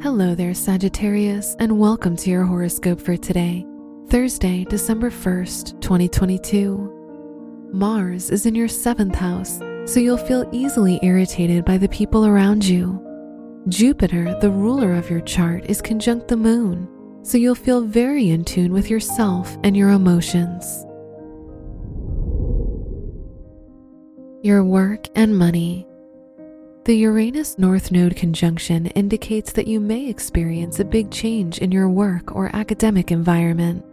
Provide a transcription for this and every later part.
Hello there, Sagittarius, and welcome to your horoscope for today, Thursday, December 1st, 2022. Mars is in your seventh house, so you'll feel easily irritated by the people around you. Jupiter, the ruler of your chart, is conjunct the moon, so you'll feel very in tune with yourself and your emotions. Your work and money. The Uranus North Node conjunction indicates that you may experience a big change in your work or academic environment.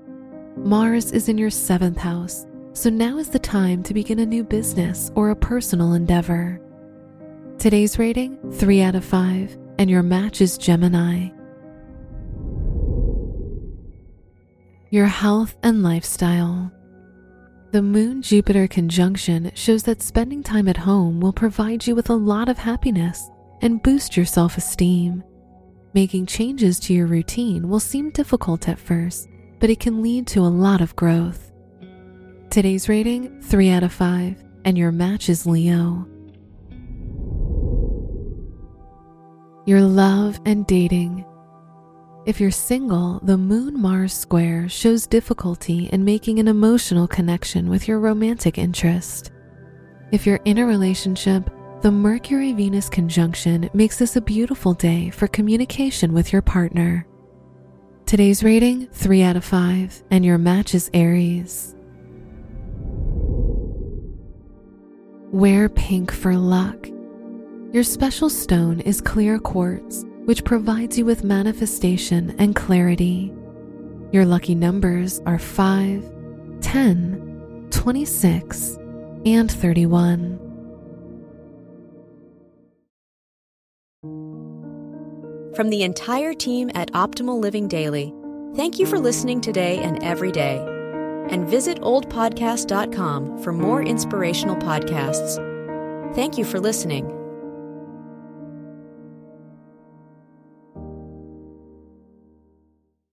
Mars is in your seventh house, so now is the time to begin a new business or a personal endeavor. Today's rating 3 out of 5, and your match is Gemini. Your health and lifestyle. The Moon Jupiter conjunction shows that spending time at home will provide you with a lot of happiness and boost your self esteem. Making changes to your routine will seem difficult at first, but it can lead to a lot of growth. Today's rating 3 out of 5, and your match is Leo. Your love and dating. If you're single, the Moon Mars square shows difficulty in making an emotional connection with your romantic interest. If you're in a relationship, the Mercury Venus conjunction makes this a beautiful day for communication with your partner. Today's rating 3 out of 5, and your match is Aries. Wear pink for luck. Your special stone is clear quartz which provides you with manifestation and clarity. Your lucky numbers are 5, 10, 26, and 31. From the entire team at Optimal Living Daily, thank you for listening today and every day. And visit oldpodcast.com for more inspirational podcasts. Thank you for listening.